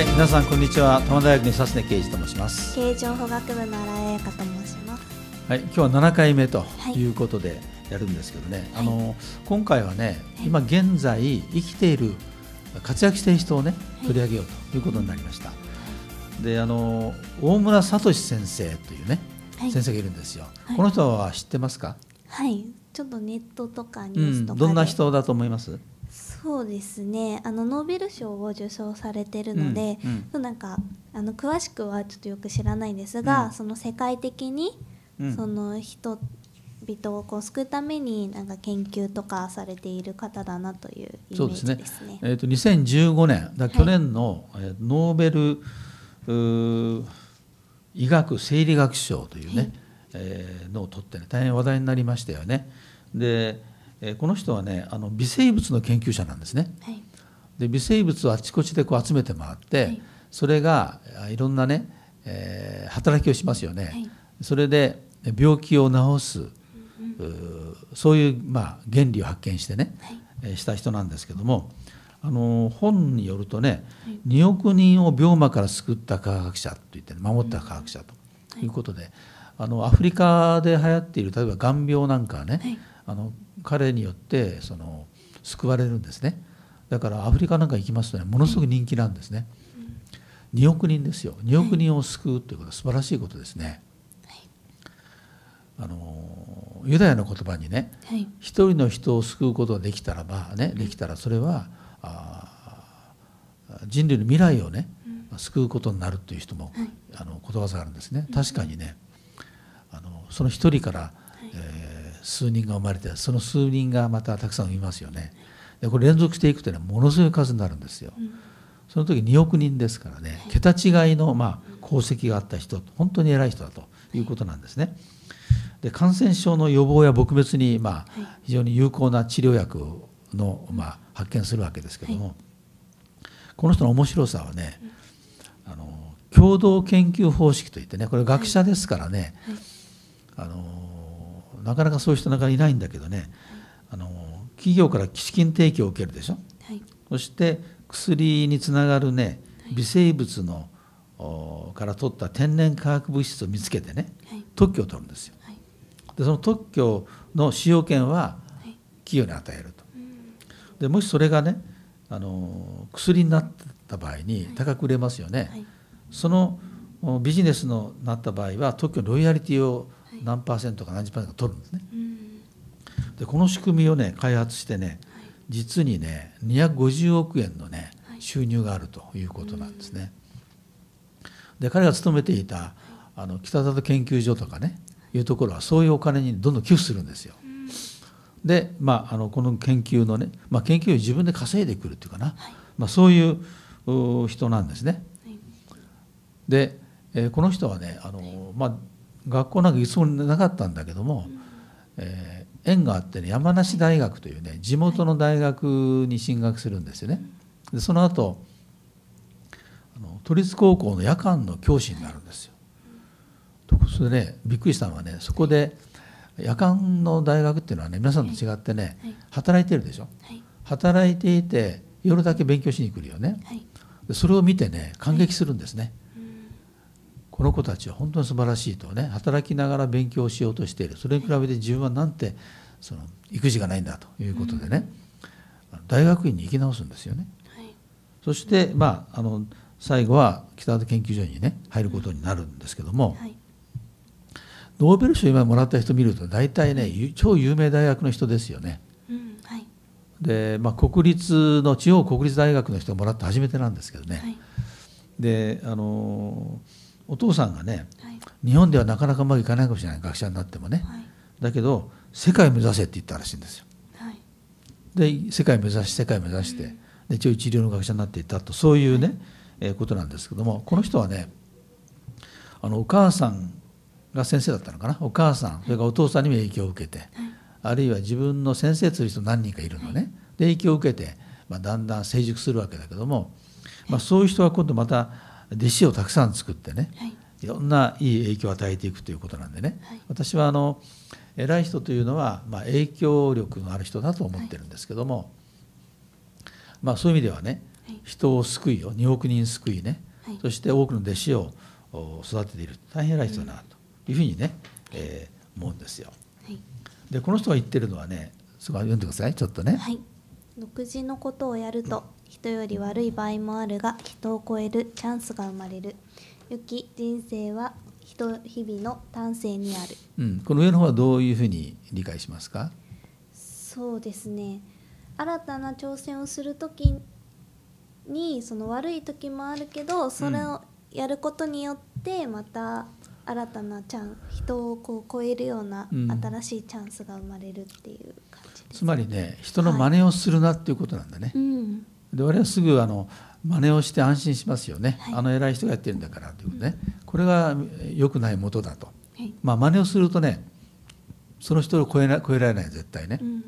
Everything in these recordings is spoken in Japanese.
はい、皆さんこんにちは。多摩大学の佐根啓二と申します。経営情報学部の新井彩香と申します。はい、今日は7回目とはいいうことでやるんですけどね、はいあの今回はね、はい今現在生きている活躍している人をねはい取り上げようということになりました。で、あの大村聡先生というね、はい先生がいるんですよ。はいこの人は知ってますか？はい、ちょっとネットとかニうん、ュースとかで、どんな人だと思います？そうですね。あのノーベル賞を受賞されてるので、うんなんかあの詳しくはちょっとよく知らないんですが、うんその世界的に、うんその人々をこう救うためになんか研究とかされている方だなというイメージですねですね。えー、と2015年だ去年の、えーノーベル医学生理学賞というね、はいえーのを取ってね大変話題になりましたよね。で、えーこの人はねあの微生物の研究者なんですね。はい。で微生物をあちこちでこう集めて回って、はい。それがあいろんなね、えー働きをしますよね。はい。それで病気を治す、うーそういう、まあ、原理を発見してね、はい。えーした人なんですけどもあの本によるとね、はい。2億人を病魔から救った科学者といって、ね、守った科学者ということで、あのアフリカで流行っている例えば眼病なんかはね、はい。あの彼によってその救われるんですね。だからアフリカなんか行きますとねものすごく人気なんですね、2億人ですよ。2億人を救うということは素晴らしいことですね、あのユダヤの言葉にねはい。一人の人を救うことができたらばねできたらそれはあー人類の未来をね救うことになるという人も、はい。あのことわざがあるんですね。確かにねあのその一人から、えー数人が生まれてその数人がまたたくさん産みますよね。でこれ連続していくとねものすごい数になるんですよ、その時2億人ですからね桁違いの、まあ、功績があった人本当に偉い人だということなんですね。で感染症の予防や撲滅に、まあ、非常に有効な治療薬の、まあ、発見するわけですけども、この人の面白さはね、あの共同研究方式といってねこれ学者ですからね、あのなかなかそういう人なかなかいないんだけどね、あの企業から資金提供を受けるでしょ。はい。そして薬につながるね微生物のおから取った天然化学物質を見つけてねはい。特許を取るんですよ。はい。でその特許の使用権ははい。企業に与えると。でもしそれがねあの薬になった場合に高く売れますよね。はい。そのおビジネスのなった場合は特許のロイヤリティを何パーセントか何十パーセントか取るんですね。うん。でこの仕組みをね開発してね実にね250億円のねはい。収入があるということなんですね。で彼が勤めていたあの北里研究所とかねい。うところはそういうお金にどんどん寄付するんですよ。で、まあ、あのこの研究のね、まあ、研究を自分で稼いでくるっていうかな、まあ、そういうう人なんですね。はい。で、えーこの人はねあの、まあ、学校なんか行くつもりなかったんだけども、えー縁があってね山梨大学というね地元の大学に進学するんですよね。でその後あの都立高校の夜間の教師になるんですよ。とそれでねびっくりしたのはねそこで夜間の大学っていうのはね皆さんと違ってねはい働いてるでしょ？はい働いていて夜だけ勉強しに来るよね。はいでそれを見てね感激するんですね。この子たちは本当に素晴らしいとね働きながら勉強しようとしている。それに比べて自分はなんてその育児がないんだということでね、大学院に行き直すんですよね。はい。そしてまああの最後は北田研究所にね入ることになるんですけども、はい。ノーベル賞今もらった人見ると大体ねゆ超有名大学の人ですよね。うんはい。で、まあ、国立の地方国立大学の人がもらった初めてなんですけどね、はい。であのお父さんがねはい。日本ではなかなかうまくいかないかもしれない。学者になってもね。はい。だけど世界を目指せって言ったらしいんですよ。はい。で世界を目指し世界を目指してで一応一流の学者になっていったと。そういうね、えーことなんですけどもこの人はねあのお母さんが先生だったのかな。お母さんそれからお父さんにも影響を受けて、あるいは自分の先生という人何人かいるのね、で影響を受けて、まあ、だんだん成熟するわけだけども、まあ、そういう人が今度また弟子をたくさん作ってねはい。いろんないい影響を与えていくということなんでね、はい。私はあの偉い人というのは、まあ、影響力のある人だと思ってるんですけども、まあ、そういう意味ではねはい。人を救いを2億人救いね、はい。そして多くの弟子をお育てている。大変偉い人だなというふうにね、えー思うんですよ。はい。でこの人が言ってるのはねすごい読んでくださいちょっとね。はい、独自のことをやると人より悪い場合もあるが人を超えるチャンスが生まれる。良き人生は人日々の丹精にある。うん、この上の方はどういうふうに理解しますか？そうですね。新たな挑戦をする時にその悪い時もあるけどそれをやることによってまた新たなチャン人をこう超えるようなうん。新しいチャンスが生まれるっていう感じです、つまりね人の真似をするなっていうことなんだね。うんで我々はすぐあの真似をして安心しますよね、はい。あの偉い人がやってるんだからということね、これが良くない元だと。はい。まあ真似をするとねその人を超えな超えられない絶対ね。う。ん。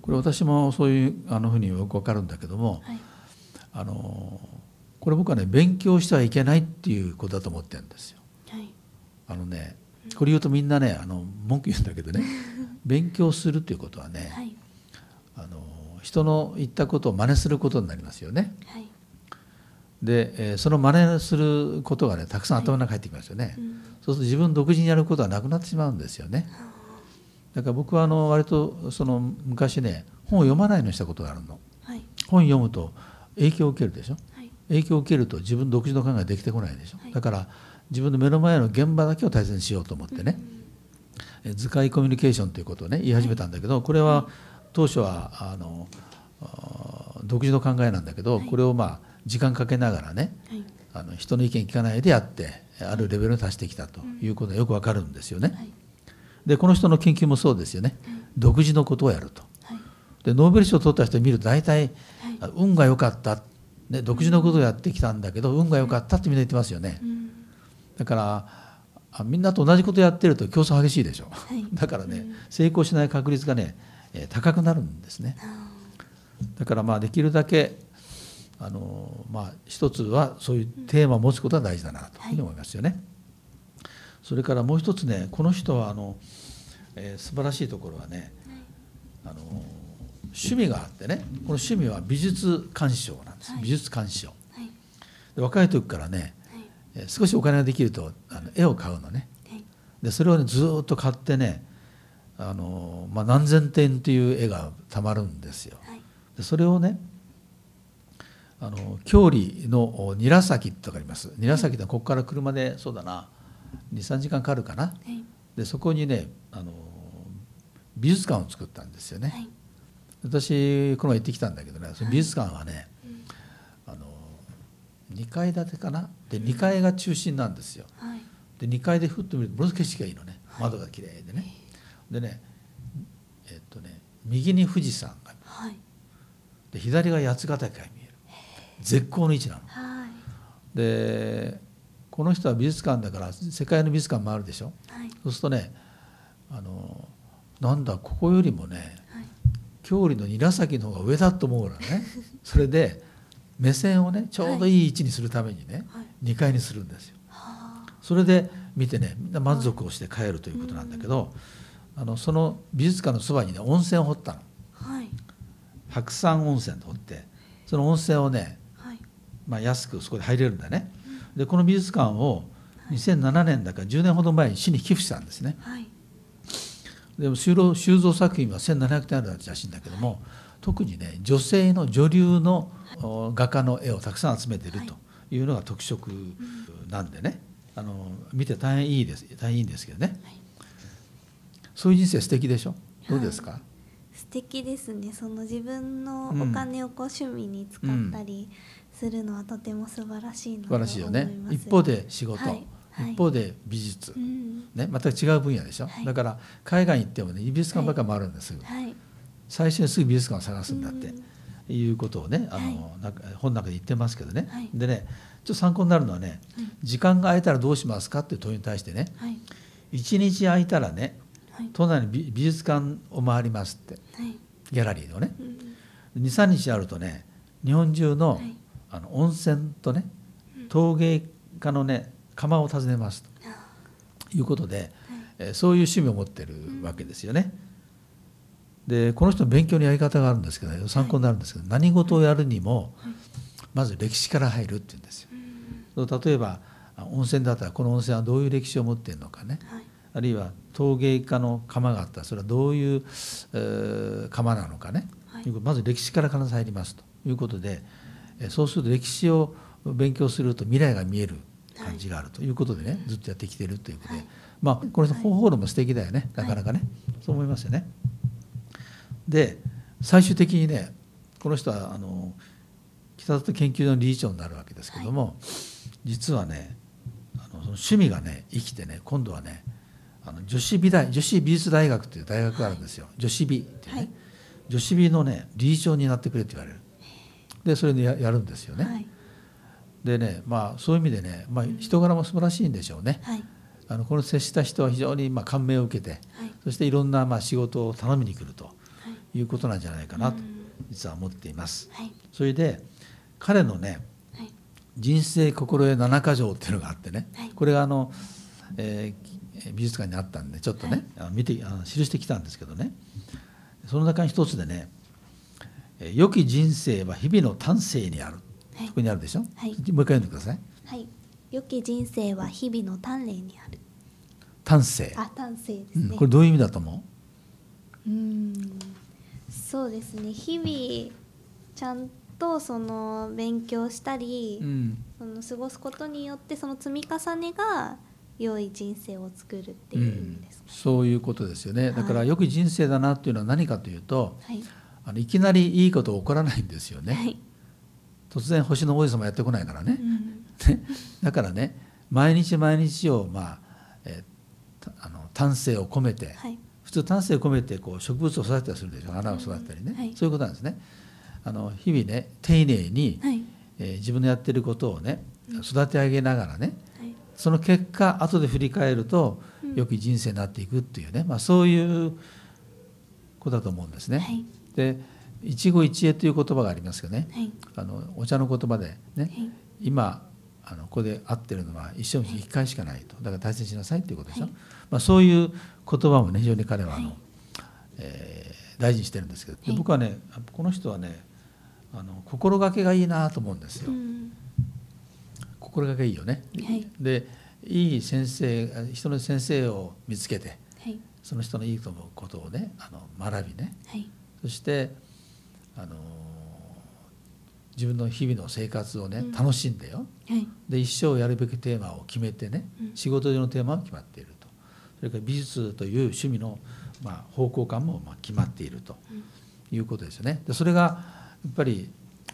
これ私もそういうあのふうによくわかるんだけども、はい。あのこれ僕はね勉強してはいけないっていうことだと思ってるんですよ。はい。あのねこれ言うとみんなねあの文句言うんだけどね。勉強するっていうことはね、はい。あの人の言ったことを真似することになりますよね。はいで、えーその真似することがねたくさん頭の中に入ってきますよね。うんそうすると自分独自にやることはなくなってしまうんですよね。だから僕はあの割とその昔ね本を読まないようにしたことがあるの。はい本読むと影響を受けるでしょ。はい影響を受けると自分独自の考えができてこないでしょ。はいだから自分の目の前の現場だけを大切にしようと思ってね。え図解コミュニケーションということをね言い始めたんだけどこれは当初はあの独自の考えなんだけどこれをまあ時間かけながらねはい。あの人の意見聞かないでやってあるレベルに達してきたということがよくわかるんですよね。はい。でこの人の研究もそうですよね。独自のことをやると。はい。でノーベル賞を取った人を見ると大体はい。あ運が良かった、ね、独自のことをやってきたんだけど運が良かったってみんな言ってますよね。うん。だからあみんなと同じことやってると競争激しいでしょ、はい。だからね成功しない確率がね、えー高くなるんですね。あだからまあできるだけあのまあ一つはそういうテーマを持つことが大事だなというふうに思いますよね、それからもう一つねこの人はあの、えー素晴らしいところはねあの趣味があってねこの趣味は美術鑑賞なんです、はい。美術鑑賞。で若い時からね、はい。えー少しお金ができるとあの絵を買うのね。はい。でそれをねずーっと買ってねあの、まあ、何千点っていう絵がたまるんですよ。はい。でそれをねあの郷里の韮崎ってわかります？韮崎ってここから車でそうだな23時間かかるかな？はい。でそこにねあの美術館を作ったんですよね。はい。私この前行ってきたんだけどねその美術館はね、うん。あの2階建てかな？で2階が中心なんですよ。はい。で2階でふっと見るとものすごい景色がいいのね。窓が綺麗でねでねえっとね右に富士山がはい。で左が八ヶ岳が見える。絶好の位置なの。はい。でこの人は美術館だから世界の美術館もあるでしょ。はい。そうするとねあのなんだここよりもねはい。郷里の韮崎の方が上だと思うのね。それで目線をねちょうどいい位置にするためにね、はい。2階にするんですよ。はあ。それで見てねみんな満足をして帰るということなんだけど、あのその美術館のそばにね温泉を掘ったの。はい。白山温泉と掘ってその温泉をね、はい。まあ、安くそこで入れるんだね。でこの美術館を2007年だから10年ほど前に市に寄付したんですね。はい。でも収蔵収蔵作品は1700点あるらしいんだけども特にね女性の女流のお画家の絵をたくさん集めているというのが特色なんでね。あの見て大変いいです大変いいんですけどね。はいそういう人生素敵でしょ？どうですか、素敵ですね。その自分のうん。お金をこう趣味に使ったりするのはとても素晴らしいな素と思います晴らしいよね。一方で仕事、はい。はい一方で美術、うん。ね、全く違う分野でしょ、はい。だから海外に行ってもね美術館ばっかり回るんですぐ、はい。最初にすぐ美術館を探すんだって、うん。いうことをねあの、はい。なんか本の中で言ってますけどね、はい。でねちょっと参考になるのはね、うん。時間が空いたらどうしますかっていう問いに対してねはい。一日空いたらねはい。都内の美美術館を回りますって。はい。ギャラリーのね。うん23日あるとね日本中の,、はい。あの温泉とね陶芸家のね窯を訪ねますと。いうことで、えーそういう趣味を持ってるわけですよね。でこの人の勉強のやり方があるんですけど参考になるんですけど、何事をやるにもまず歴史から入るっていうんですよ。例えば温泉だったらこの温泉はどういう歴史を持っているのかね、はい。あるいは陶芸家の窯があった。らそれはどういう、えー窯なのかね、はい。まず歴史から必ず入りますと。いうことでえーそうすると歴史を勉強すると未来が見える感じがあると。いうことでね、ずっとやってきてるということで、まあこの人方法論も素敵だよね。なかなかね、そう思いますよね。で最終的にねこの人はあの北里研究所の理事長になるわけですけども、実はねあのその趣味がね生きてね今度はねあの女子美大女子美術大学という大学があるんですよ、女子美っていうね、はい。女子美のね理事長になってくれって言われる。でそれでややるんですよね、はい。でねまあそういう意味でね、まあ、人柄も素晴らしいんでしょうね、はい。あのこの接した人は非常にまあ感銘を受けてはい。そしていろんなまあ仕事を頼みに来るとはい。いうことなんじゃないかなとうん。実は思っています。はい。それで彼のねはい。人生心得七箇条っていうのがあってね、はい。これがあの、えー美術館にあったんでちょっとね、あの見てあの記してきたんですけどね。その中に一つでね「えー良き人生は日々の丹精にある」はい。そこにあるでしょ、はい。もう一回読んでください。はい。良き人生は日々の鍛錬にある。丹精、あ丹精ですうん、ねこれどういう意味だと思う？んそうですね。日々ちゃんとその勉強したり、う、うん。その過ごすことによってその積み重ねが良い人生を作るっていう意味ですか、そういうことですよね。だからはい良き人生だなっていうのは何かというとはい。あのいきなりいいこと起こらないんですよね、はい、突然星の王子様やってこないからね。う、ん。ね。だからね毎日毎日をまあ、えーたあの丹精を込めて、はい。普通丹精を込めてこう植物を育てたりするでしょ。花を育てたりね、うん。はい。そういうことなんですね。あの日々ね丁寧に、はい。えー自分のやってることをね育て上げながらねはいその結果後で振り返るとうん。良き人生になっていくっていうね、まあ、そういうことだと思うんですね。はい。で一期一会という言葉がありますけどね。はい。あのお茶の言葉でね、はい。今あのここで会ってるのは一生に一回しかないと。だから大切にしなさいっていうことでしょ、はい。まあ、そういう言葉もね非常に彼はあの、はいえー大事にしてるんですけど、僕はねこの人はねあの心がけがいいなと思うんですよ、うん心がけいいよね、はい。でいい先生人の先生を見つけてはい。その人のいいと思うことをねあの学びね。はい。そしてあの自分の日々の生活をねうん。楽しんでよ、はい。で一生やるべきテーマを決めてね、うん。仕事上のテーマも決まっていると。それから美術という趣味の、まあ、方向感もまあ決まっているとうん。いうことですよね。でそれがやっぱり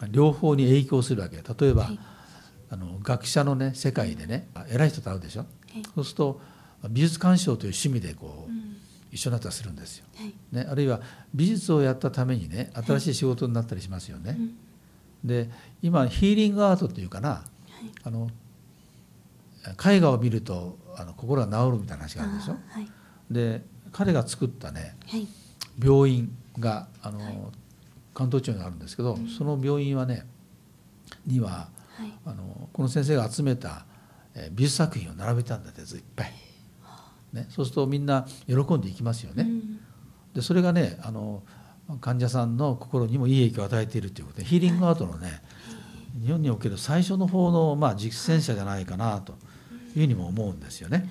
両方に影響するわけ例えば、はいあの学者のね世界でね偉い人と会うでしょ？はい。そうすると美術鑑賞という趣味でこう、うん。一緒になったりするんですよ、はい。ね、あるいは美術をやったためにね新しい仕事になったりしますよね、うん。で今ヒーリングアートっていうかなはい。あの絵画を見るとあの心が治るみたいな話があるでしょ？で彼が作ったねはい。病院があの、はい。関東地方にあるんですけど、うん。その病院はねにははい。あのこの先生が集めた、えー美術作品を並べたんだってずいっぱい、ね、そうするとみんな喜んでいきますよね、うん。でそれがねあの患者さんの心にもいい影響を与えているということでヒーリングアートのね日本における最初の方の、まあ、実践者じゃないかなというふうにも思うんですよね。はい。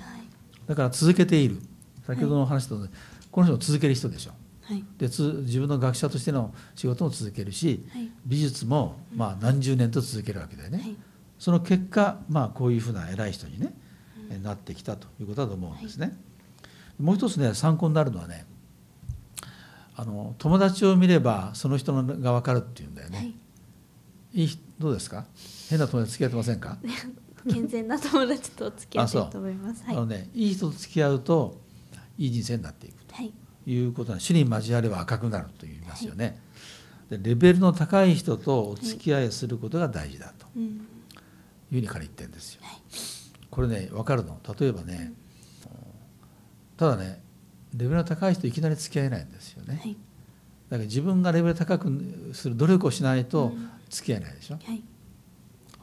だから続けている。先ほどの話と、ねこの人も続ける人でしょはい。でつ自分の学者としての仕事も続けるしはい。美術もまあ何十年と続けるわけだよね、はい。その結果、まあ、こういうふうな偉い人にね、えなってきたということだと思うんですね。もう一つね参考になるのはねあの友達を見ればその人のが分かるっていうんだよね。はい。い、いどうですか？変な友達付き合ってませんか、健全な友達と付き合っていると思います。はい。あのねいい人と付き合うといい人生になっていくはい。ということは主に交われば赤くなると言いますよね。でレベルの高い人とお付き合いすることが大事だと。うん。いうふうに彼言ってるんですよ。はい。これね分かるの？例えばね、ただねレベルの高い人いきなり付き合えないんですよね、はい。だから自分がレベル高くする努力をしないとうん。付き合えないでしょ、はい。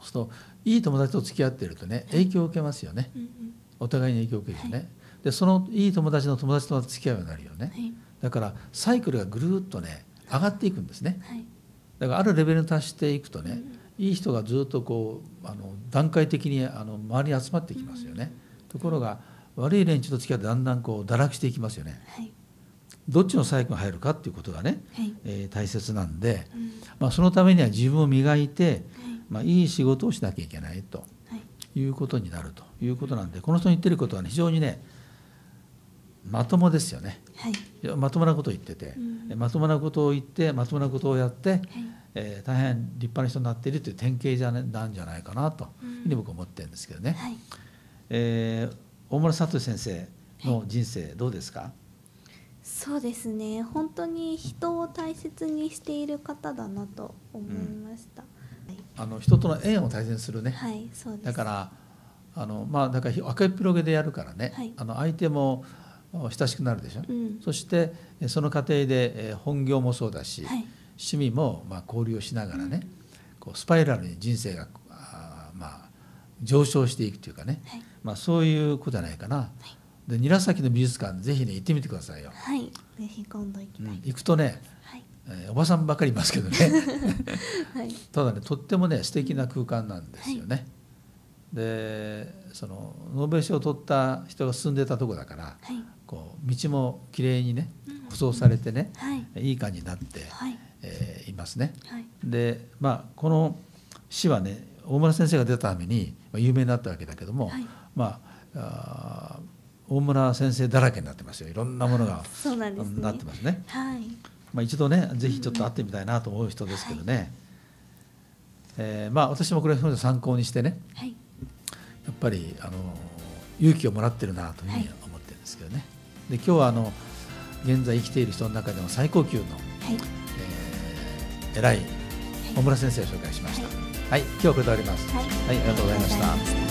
そうするといい友達と付き合ってるとね影響を受けますよね。うんうん。お互いに影響を受けるよね、でそのいい友達の友達と付き合うようになるよね、はい。だからサイクルがぐるっとね上がっていくんですね。はい。だからあるレベルに達していくとね、いい人がずっとこうあの段階的にあの周りに集まってきますよね、ところが悪い連中と付き合ってだんだんこう堕落していきますよね。はい。どっちのサイクルに入るかっていうことがね、はい。えー大切なんで、うん。まあ、そのためには自分を磨いて、はい。まあ、いい仕事をしなきゃいけないとはい。いうことになるということなんでこの人の言ってることは、ね、非常にねまともですよね。はい。まともなことを言ってて、うん。まともなことを言ってまともなことをやって、はい。えー大変立派な人になっているという典型じゃ、ね、なんじゃないかなとうん。いうふうに僕は思ってるんですけどね、はい。えー大村聡先生の人生どうですか、そうですね。本当に人を大切にしている方だなと思いました、あの人との縁を大切にするね、はい、はい、そうです。だからあのまあだから赤いピロゲでやるからね、はい。あの相手もお親しくなるでしょ、うん。そしてえその過程でえー本業もそうだし、はい。趣味もまあ交流をしながらね、こうスパイラルに人生がまあ上昇していくというかね、はい。まあ、そういうことじゃないかな。で韮崎の美術館ぜひね行ってみてくださいよ。はい。ぜひ今度行きたい、行くとね、はい。えーおばさんばっかりいますけどね。はい。ただねとってもね素敵な空間なんですよね。でそのノーベル賞を取った人が住んでたとこだからはい。こう道もきれいにね舗装されてね、はい。いい感じになって、はい。えーいますね。はい。でまあこの詩はね大村先生が出たためにまあ有名になったわけだけども、はい。まああー大村先生だらけになってますよ。いろんなものがそうなんですね。なってますね。はい。まあ、一度ねぜひちょっと会ってみたいなと思う人ですけどね、えーまあ私もこれ参考にしてね。はいやっぱりあの勇気をもらってるなというふうに思ってるんですけどね。で今日はあの現在生きている人の中でも最高級の、はいえー偉い大村先生を紹介しました。はい、今日はこれで終わります。はいはい、ありがとうございました。